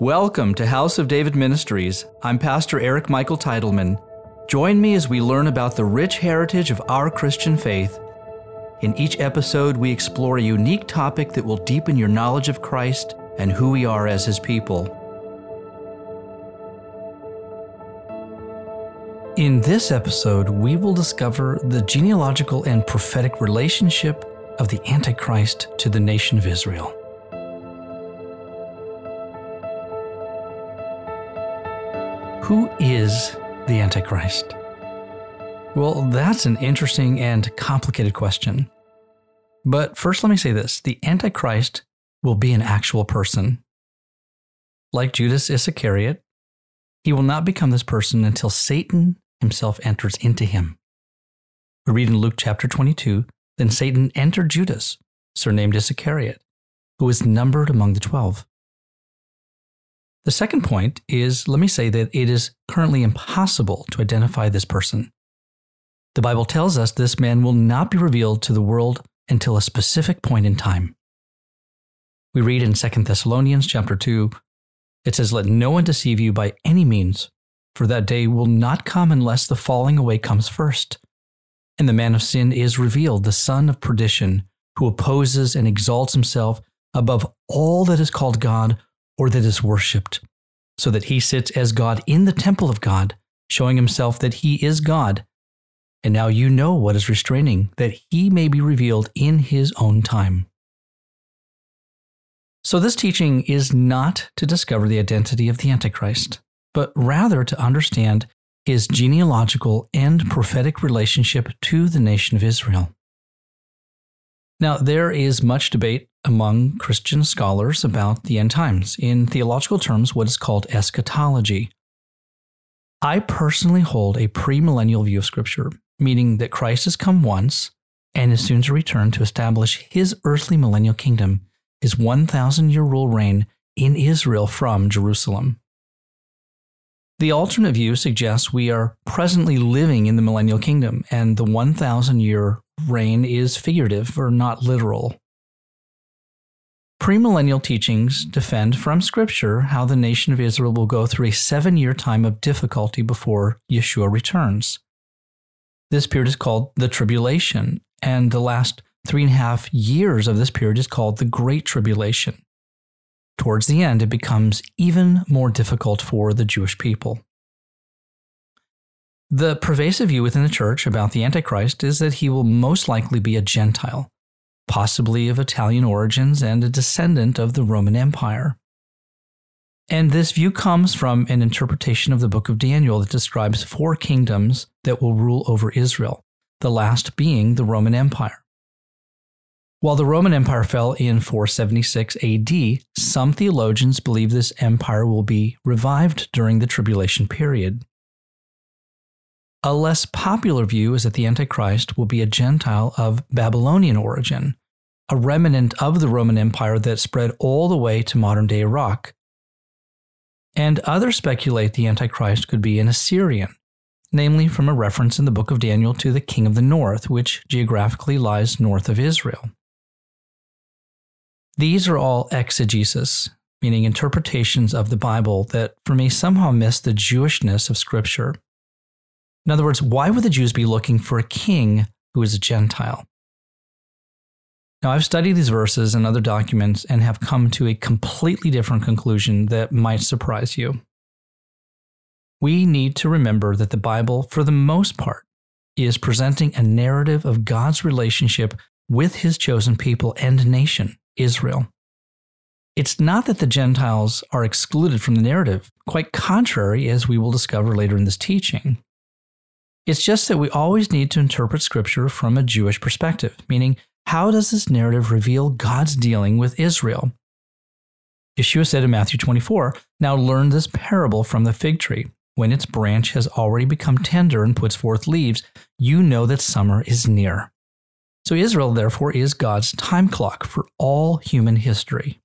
Welcome to House of David Ministries. I'm Pastor Eric Michael Titleman. Join me as we learn about the rich heritage of our Christian faith. In each episode, we explore a unique topic that will deepen your knowledge of Christ and who we are as His people. In this episode, we will discover the genealogical and prophetic relationship of the Antichrist to the nation of Israel. Who is the Antichrist? Well, that's an interesting and complicated question. But first, let me say this the Antichrist will be an actual person. Like Judas Iscariot, he will not become this person until Satan himself enters into him. We read in Luke chapter 22 Then Satan entered Judas, surnamed Iscariot, who was numbered among the twelve. The second point is let me say that it is currently impossible to identify this person. The Bible tells us this man will not be revealed to the world until a specific point in time. We read in 2 Thessalonians chapter 2, it says, Let no one deceive you by any means, for that day will not come unless the falling away comes first. And the man of sin is revealed, the son of perdition, who opposes and exalts himself above all that is called God or that is worshipped, so that he sits as God in the temple of God, showing himself that he is God. And now you know what is restraining, that he may be revealed in his own time. So, this teaching is not to discover the identity of the Antichrist, but rather to understand his genealogical and prophetic relationship to the nation of Israel. Now, there is much debate among Christian scholars about the end times, in theological terms, what is called eschatology. I personally hold a premillennial view of Scripture, meaning that Christ has come once and is soon to return to establish his earthly millennial kingdom, his 1,000 year rule reign in Israel from Jerusalem. The alternate view suggests we are presently living in the millennial kingdom, and the 1,000 year reign is figurative or not literal. Premillennial teachings defend from Scripture how the nation of Israel will go through a seven year time of difficulty before Yeshua returns. This period is called the tribulation, and the last three and a half years of this period is called the Great Tribulation. Towards the end, it becomes even more difficult for the Jewish people. The pervasive view within the church about the Antichrist is that he will most likely be a Gentile possibly of Italian origins and a descendant of the Roman Empire. And this view comes from an interpretation of the book of Daniel that describes four kingdoms that will rule over Israel, the last being the Roman Empire. While the Roman Empire fell in 476 AD, some theologians believe this empire will be revived during the tribulation period. A less popular view is that the Antichrist will be a Gentile of Babylonian origin, a remnant of the Roman Empire that spread all the way to modern day Iraq. And others speculate the Antichrist could be an Assyrian, namely from a reference in the book of Daniel to the king of the north, which geographically lies north of Israel. These are all exegesis, meaning interpretations of the Bible that for me somehow miss the Jewishness of Scripture. In other words, why would the Jews be looking for a king who is a Gentile? Now, I've studied these verses and other documents and have come to a completely different conclusion that might surprise you. We need to remember that the Bible, for the most part, is presenting a narrative of God's relationship with his chosen people and nation, Israel. It's not that the Gentiles are excluded from the narrative, quite contrary, as we will discover later in this teaching. It's just that we always need to interpret Scripture from a Jewish perspective, meaning, how does this narrative reveal God's dealing with Israel? Yeshua said in Matthew 24, Now learn this parable from the fig tree. When its branch has already become tender and puts forth leaves, you know that summer is near. So Israel, therefore, is God's time clock for all human history.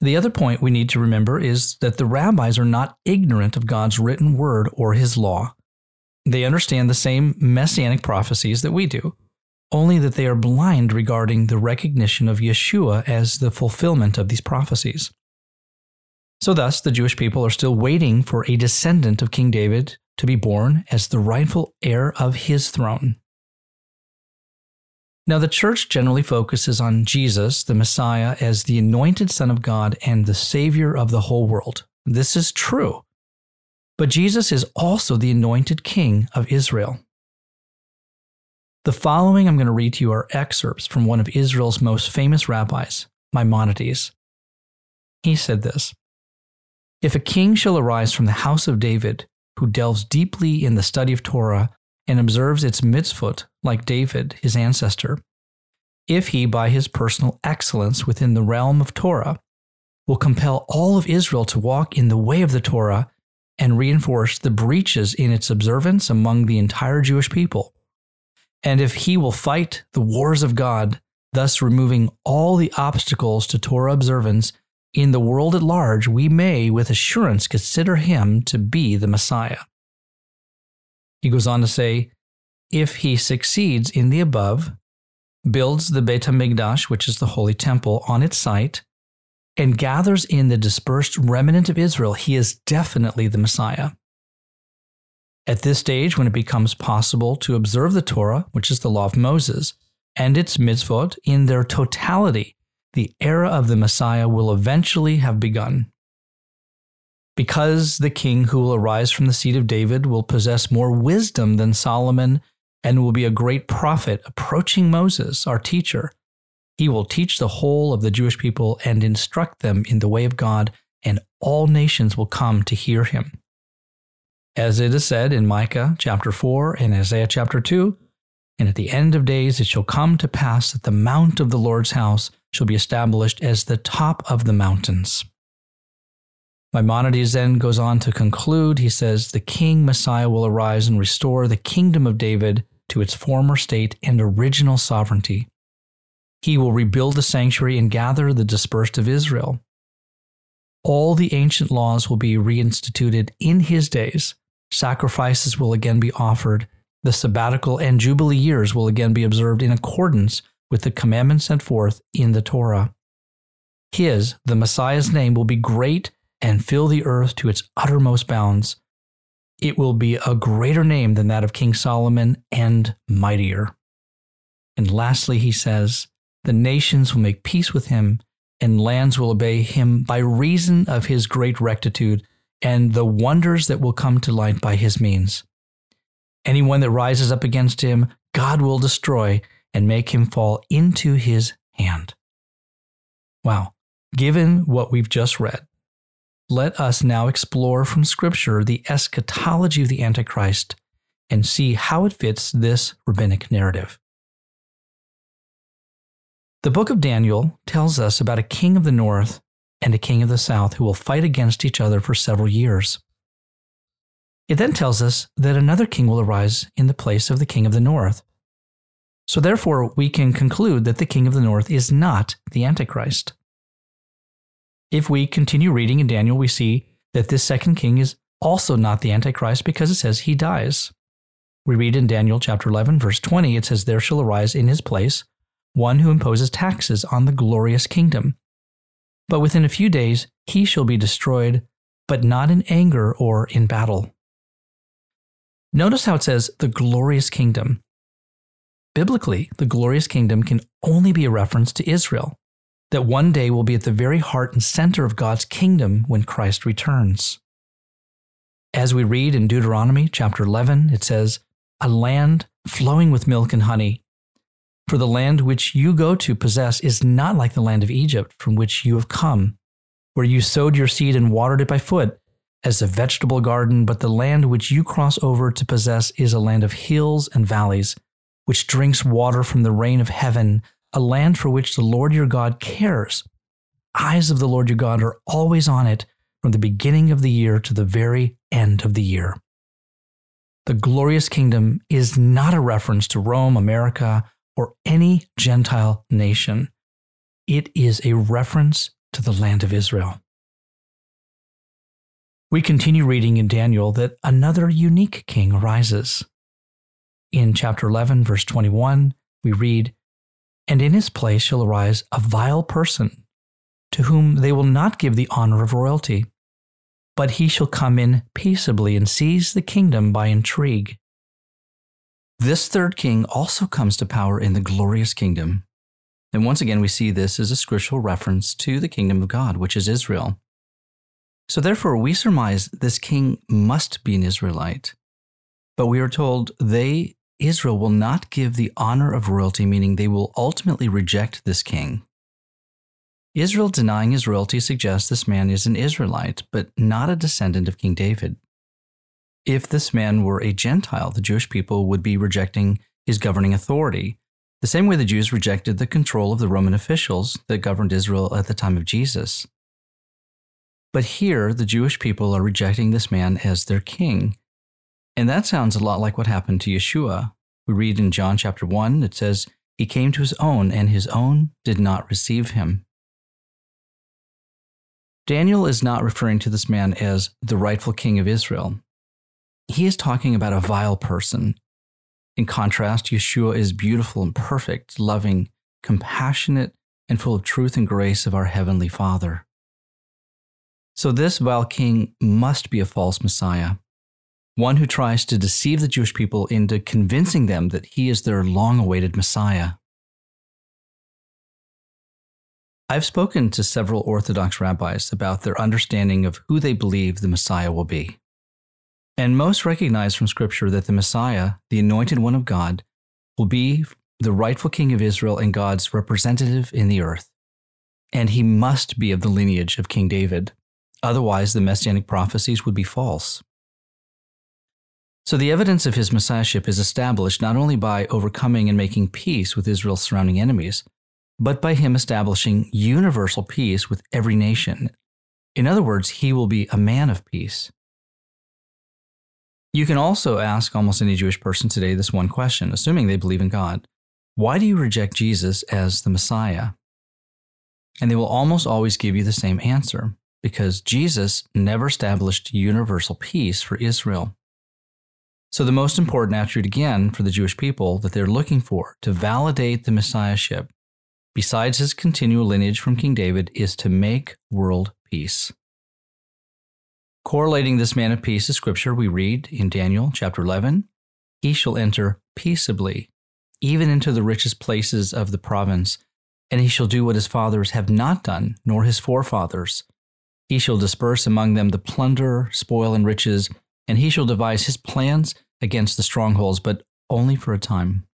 The other point we need to remember is that the rabbis are not ignorant of God's written word or his law. They understand the same messianic prophecies that we do, only that they are blind regarding the recognition of Yeshua as the fulfillment of these prophecies. So, thus, the Jewish people are still waiting for a descendant of King David to be born as the rightful heir of his throne. Now, the church generally focuses on Jesus, the Messiah, as the anointed Son of God and the Savior of the whole world. This is true. But Jesus is also the anointed King of Israel. The following I'm going to read to you are excerpts from one of Israel's most famous rabbis, Maimonides. He said this If a king shall arise from the house of David, who delves deeply in the study of Torah and observes its mitzvot like David, his ancestor, if he, by his personal excellence within the realm of Torah, will compel all of Israel to walk in the way of the Torah and reinforce the breaches in its observance among the entire Jewish people, and if he will fight the wars of God, thus removing all the obstacles to Torah observance in the world at large, we may with assurance consider him to be the Messiah. He goes on to say, if he succeeds in the above, builds the Beit HaMikdash, which is the holy temple, on its site, and gathers in the dispersed remnant of Israel, he is definitely the Messiah. At this stage, when it becomes possible to observe the Torah, which is the law of Moses, and its mitzvot in their totality, the era of the Messiah will eventually have begun. Because the king who will arise from the seed of David will possess more wisdom than Solomon and will be a great prophet approaching Moses, our teacher, he will teach the whole of the Jewish people and instruct them in the way of God, and all nations will come to hear him. As it is said in Micah chapter 4 and Isaiah chapter 2, and at the end of days it shall come to pass that the mount of the Lord's house shall be established as the top of the mountains. Maimonides then goes on to conclude. He says, The king Messiah will arise and restore the kingdom of David to its former state and original sovereignty. He will rebuild the sanctuary and gather the dispersed of Israel. All the ancient laws will be reinstituted in his days. Sacrifices will again be offered. The sabbatical and jubilee years will again be observed in accordance with the commandments set forth in the Torah. His, the Messiah's name, will be great and fill the earth to its uttermost bounds. It will be a greater name than that of King Solomon and mightier. And lastly, he says, the nations will make peace with him, and lands will obey him by reason of his great rectitude and the wonders that will come to light by his means. Anyone that rises up against him, God will destroy and make him fall into his hand. Wow. Given what we've just read, let us now explore from Scripture the eschatology of the Antichrist and see how it fits this rabbinic narrative. The book of Daniel tells us about a king of the north and a king of the south who will fight against each other for several years. It then tells us that another king will arise in the place of the king of the north. So, therefore, we can conclude that the king of the north is not the Antichrist. If we continue reading in Daniel, we see that this second king is also not the Antichrist because it says he dies. We read in Daniel chapter 11, verse 20, it says, There shall arise in his place one who imposes taxes on the glorious kingdom. But within a few days he shall be destroyed, but not in anger or in battle. Notice how it says the glorious kingdom. Biblically, the glorious kingdom can only be a reference to Israel, that one day will be at the very heart and center of God's kingdom when Christ returns. As we read in Deuteronomy chapter 11, it says, A land flowing with milk and honey, for the land which you go to possess is not like the land of Egypt from which you have come, where you sowed your seed and watered it by foot as a vegetable garden, but the land which you cross over to possess is a land of hills and valleys, which drinks water from the rain of heaven, a land for which the Lord your God cares. Eyes of the Lord your God are always on it from the beginning of the year to the very end of the year. The glorious kingdom is not a reference to Rome, America, or any Gentile nation. It is a reference to the land of Israel. We continue reading in Daniel that another unique king arises. In chapter 11, verse 21, we read, And in his place shall arise a vile person, to whom they will not give the honor of royalty. But he shall come in peaceably and seize the kingdom by intrigue. This third king also comes to power in the glorious kingdom. And once again, we see this as a scriptural reference to the kingdom of God, which is Israel. So therefore, we surmise this king must be an Israelite. But we are told they, Israel, will not give the honor of royalty, meaning they will ultimately reject this king. Israel denying his royalty suggests this man is an Israelite, but not a descendant of King David. If this man were a Gentile, the Jewish people would be rejecting his governing authority, the same way the Jews rejected the control of the Roman officials that governed Israel at the time of Jesus. But here, the Jewish people are rejecting this man as their king. And that sounds a lot like what happened to Yeshua. We read in John chapter 1, it says, He came to his own, and his own did not receive him. Daniel is not referring to this man as the rightful king of Israel. He is talking about a vile person. In contrast, Yeshua is beautiful and perfect, loving, compassionate, and full of truth and grace of our Heavenly Father. So, this vile king must be a false Messiah, one who tries to deceive the Jewish people into convincing them that he is their long awaited Messiah. I've spoken to several Orthodox rabbis about their understanding of who they believe the Messiah will be. And most recognize from Scripture that the Messiah, the anointed one of God, will be the rightful king of Israel and God's representative in the earth. And he must be of the lineage of King David. Otherwise, the messianic prophecies would be false. So, the evidence of his messiahship is established not only by overcoming and making peace with Israel's surrounding enemies, but by him establishing universal peace with every nation. In other words, he will be a man of peace. You can also ask almost any Jewish person today this one question, assuming they believe in God Why do you reject Jesus as the Messiah? And they will almost always give you the same answer because Jesus never established universal peace for Israel. So, the most important attribute again for the Jewish people that they're looking for to validate the Messiahship, besides his continual lineage from King David, is to make world peace. Correlating this man of peace to scripture, we read in Daniel chapter 11 He shall enter peaceably, even into the richest places of the province, and he shall do what his fathers have not done, nor his forefathers he shall disperse among them the plunder, spoil, and riches, and he shall devise his plans against the strongholds, but only for a time.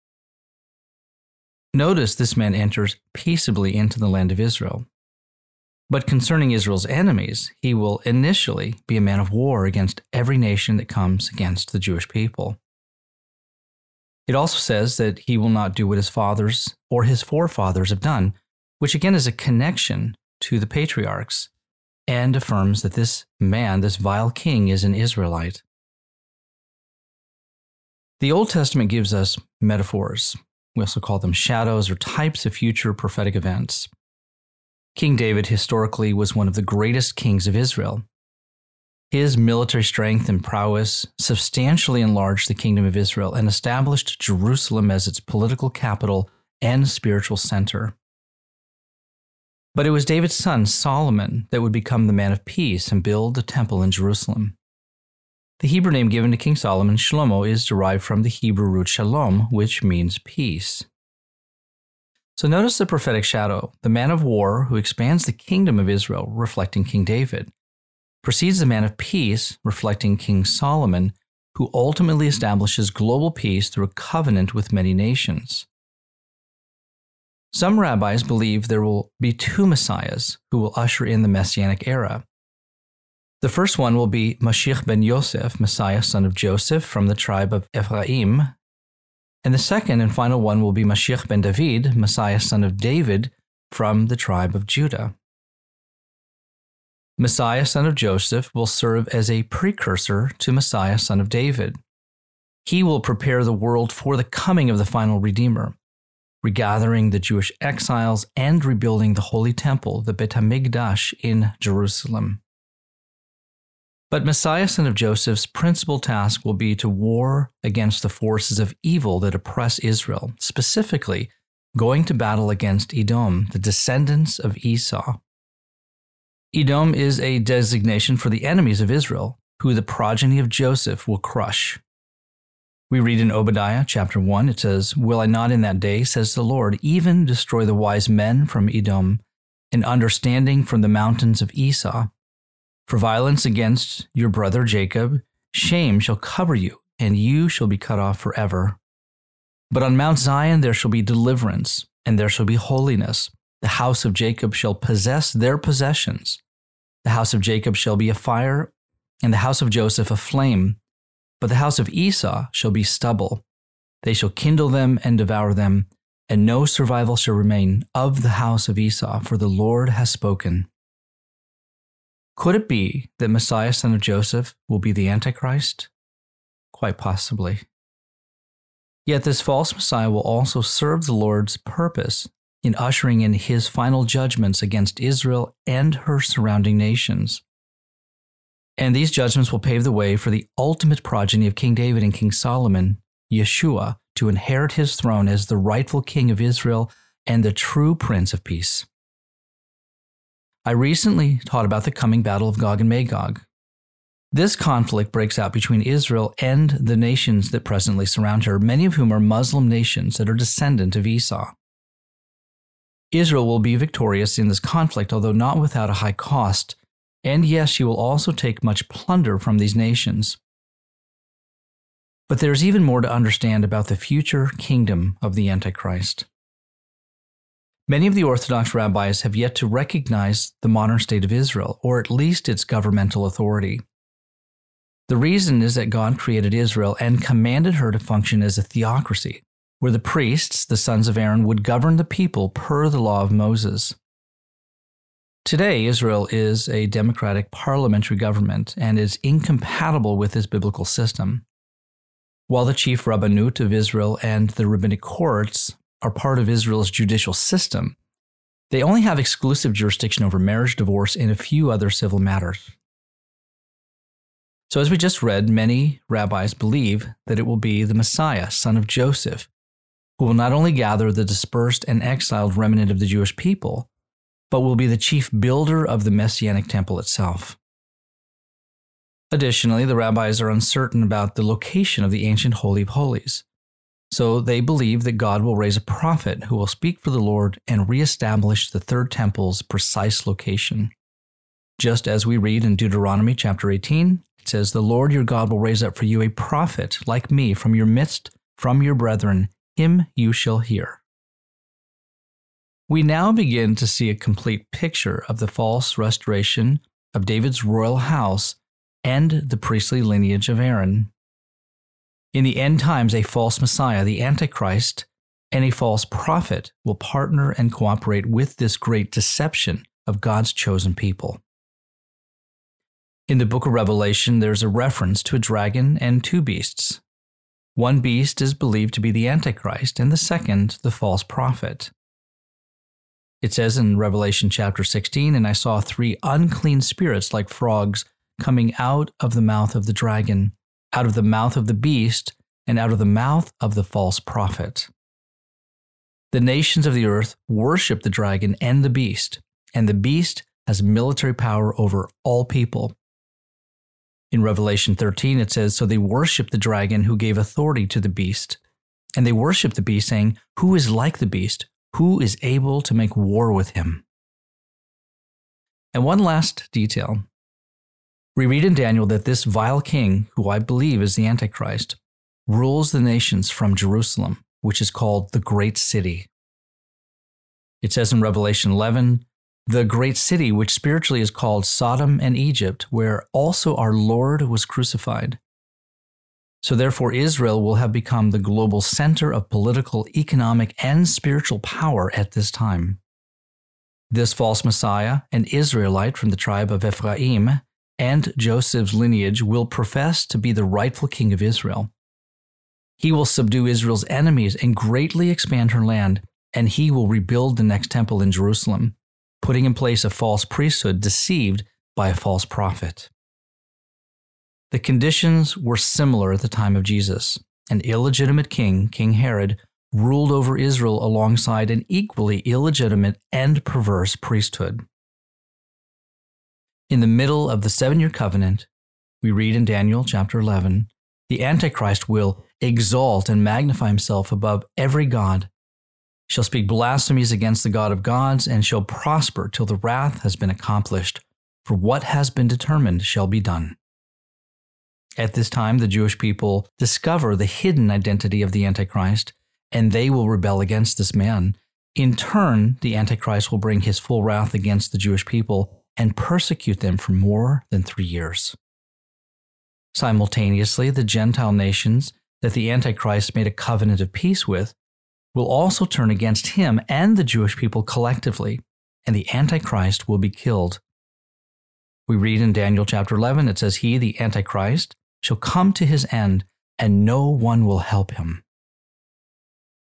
Notice this man enters peaceably into the land of Israel. But concerning Israel's enemies, he will initially be a man of war against every nation that comes against the Jewish people. It also says that he will not do what his fathers or his forefathers have done, which again is a connection to the patriarchs and affirms that this man, this vile king, is an Israelite. The Old Testament gives us metaphors. We also call them shadows or types of future prophetic events. King David historically was one of the greatest kings of Israel. His military strength and prowess substantially enlarged the kingdom of Israel and established Jerusalem as its political capital and spiritual center. But it was David's son, Solomon, that would become the man of peace and build the temple in Jerusalem. The Hebrew name given to King Solomon, Shlomo, is derived from the Hebrew root shalom, which means peace. So notice the prophetic shadow, the man of war who expands the kingdom of Israel, reflecting King David, precedes the man of peace, reflecting King Solomon, who ultimately establishes global peace through a covenant with many nations. Some rabbis believe there will be two messiahs who will usher in the messianic era. The first one will be Mashiach ben Yosef, Messiah, son of Joseph, from the tribe of Ephraim. And the second and final one will be Mashiach ben David, Messiah, son of David, from the tribe of Judah. Messiah, son of Joseph, will serve as a precursor to Messiah, son of David. He will prepare the world for the coming of the final Redeemer regathering the Jewish exiles, and rebuilding the Holy Temple, the Bet HaMikdash, in Jerusalem. But Messiah, son of Joseph's principal task will be to war against the forces of evil that oppress Israel, specifically going to battle against Edom, the descendants of Esau. Edom is a designation for the enemies of Israel, who the progeny of Joseph will crush. We read in Obadiah chapter 1, it says, Will I not in that day, says the Lord, even destroy the wise men from Edom, and understanding from the mountains of Esau? For violence against your brother Jacob, shame shall cover you, and you shall be cut off forever. But on Mount Zion there shall be deliverance, and there shall be holiness. The house of Jacob shall possess their possessions. The house of Jacob shall be a fire, and the house of Joseph a flame. But the house of Esau shall be stubble. They shall kindle them and devour them, and no survival shall remain of the house of Esau, for the Lord has spoken. Could it be that Messiah, son of Joseph, will be the Antichrist? Quite possibly. Yet this false Messiah will also serve the Lord's purpose in ushering in his final judgments against Israel and her surrounding nations. And these judgments will pave the way for the ultimate progeny of King David and King Solomon, Yeshua, to inherit his throne as the rightful king of Israel and the true prince of peace. I recently taught about the coming battle of Gog and Magog, this conflict breaks out between Israel and the nations that presently surround her, many of whom are Muslim nations that are descendant of Esau. Israel will be victorious in this conflict, although not without a high cost, and yes, she will also take much plunder from these nations. But there's even more to understand about the future kingdom of the Antichrist. Many of the Orthodox rabbis have yet to recognize the modern state of Israel, or at least its governmental authority. The reason is that God created Israel and commanded her to function as a theocracy, where the priests, the sons of Aaron, would govern the people per the law of Moses. Today, Israel is a democratic parliamentary government and is incompatible with this biblical system. While the chief rabbinut of Israel and the rabbinic courts are part of Israel's judicial system, they only have exclusive jurisdiction over marriage, divorce, and a few other civil matters. So, as we just read, many rabbis believe that it will be the Messiah, son of Joseph, who will not only gather the dispersed and exiled remnant of the Jewish people, but will be the chief builder of the Messianic temple itself. Additionally, the rabbis are uncertain about the location of the ancient Holy of Holies. So they believe that God will raise a prophet who will speak for the Lord and reestablish the third temple's precise location. Just as we read in Deuteronomy chapter 18, it says, The Lord your God will raise up for you a prophet like me from your midst, from your brethren. Him you shall hear. We now begin to see a complete picture of the false restoration of David's royal house and the priestly lineage of Aaron. In the end times, a false Messiah, the Antichrist, and a false prophet will partner and cooperate with this great deception of God's chosen people. In the book of Revelation, there's a reference to a dragon and two beasts. One beast is believed to be the Antichrist, and the second, the false prophet. It says in Revelation chapter 16, And I saw three unclean spirits like frogs coming out of the mouth of the dragon, out of the mouth of the beast, and out of the mouth of the false prophet. The nations of the earth worship the dragon and the beast, and the beast has military power over all people. In Revelation 13, it says, So they worship the dragon who gave authority to the beast. And they worship the beast, saying, Who is like the beast? Who is able to make war with him? And one last detail. We read in Daniel that this vile king, who I believe is the Antichrist, rules the nations from Jerusalem, which is called the Great City. It says in Revelation 11 the great city, which spiritually is called Sodom and Egypt, where also our Lord was crucified. So, therefore, Israel will have become the global center of political, economic, and spiritual power at this time. This false Messiah, an Israelite from the tribe of Ephraim, and Joseph's lineage will profess to be the rightful king of Israel. He will subdue Israel's enemies and greatly expand her land, and he will rebuild the next temple in Jerusalem putting in place a false priesthood deceived by a false prophet. The conditions were similar at the time of Jesus. An illegitimate king, King Herod, ruled over Israel alongside an equally illegitimate and perverse priesthood. In the middle of the seven year covenant, we read in Daniel chapter 11, the Antichrist will exalt and magnify himself above every God, shall speak blasphemies against the God of gods, and shall prosper till the wrath has been accomplished, for what has been determined shall be done. At this time, the Jewish people discover the hidden identity of the Antichrist, and they will rebel against this man. In turn, the Antichrist will bring his full wrath against the Jewish people and persecute them for more than three years. Simultaneously, the Gentile nations that the Antichrist made a covenant of peace with will also turn against him and the Jewish people collectively, and the Antichrist will be killed. We read in Daniel chapter 11, it says, He, the Antichrist, shall come to his end, and no one will help him.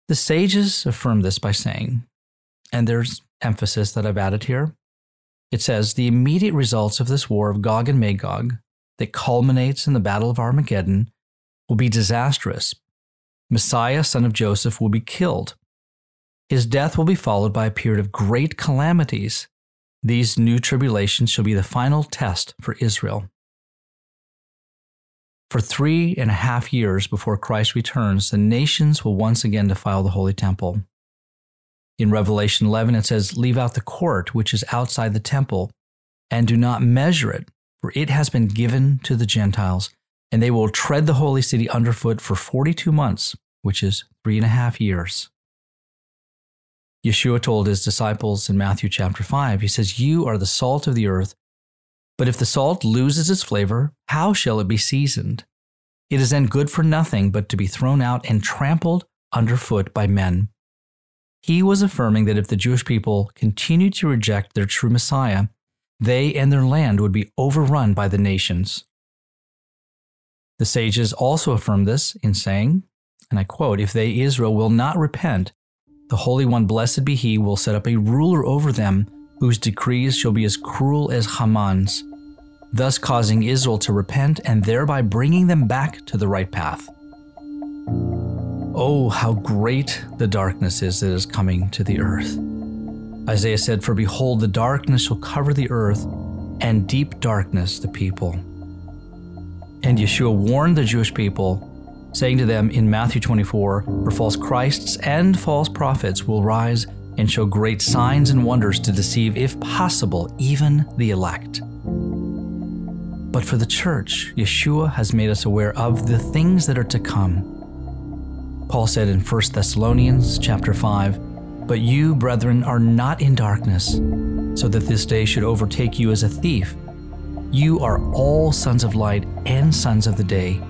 The sages affirm this by saying, and there's emphasis that I've added here. It says, The immediate results of this war of Gog and Magog that culminates in the Battle of Armageddon will be disastrous. Messiah, son of Joseph, will be killed. His death will be followed by a period of great calamities. These new tribulations shall be the final test for Israel. For three and a half years before Christ returns, the nations will once again defile the Holy Temple. In Revelation 11, it says, Leave out the court which is outside the temple, and do not measure it, for it has been given to the Gentiles, and they will tread the holy city underfoot for 42 months, which is three and a half years. Yeshua told his disciples in Matthew chapter 5, he says, You are the salt of the earth, but if the salt loses its flavor, how shall it be seasoned? It is then good for nothing but to be thrown out and trampled underfoot by men. He was affirming that if the Jewish people continued to reject their true Messiah, they and their land would be overrun by the nations. The sages also affirm this in saying, and I quote, If they, Israel, will not repent, the Holy One, blessed be He, will set up a ruler over them whose decrees shall be as cruel as Haman's, thus causing Israel to repent and thereby bringing them back to the right path. Oh, how great the darkness is that is coming to the earth. Isaiah said, For behold, the darkness shall cover the earth, and deep darkness the people. And Yeshua warned the Jewish people, saying to them in Matthew 24, For false Christs and false prophets will rise and show great signs and wonders to deceive, if possible, even the elect. But for the church, Yeshua has made us aware of the things that are to come. Paul said in 1 Thessalonians chapter 5, but you, brethren, are not in darkness, so that this day should overtake you as a thief. You are all sons of light and sons of the day.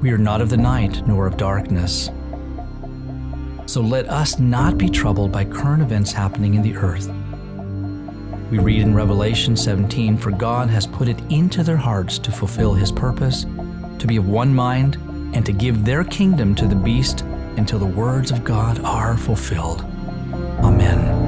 We are not of the night nor of darkness. So let us not be troubled by current events happening in the earth. We read in Revelation 17 For God has put it into their hearts to fulfill his purpose, to be of one mind, and to give their kingdom to the beast until the words of God are fulfilled. Amen.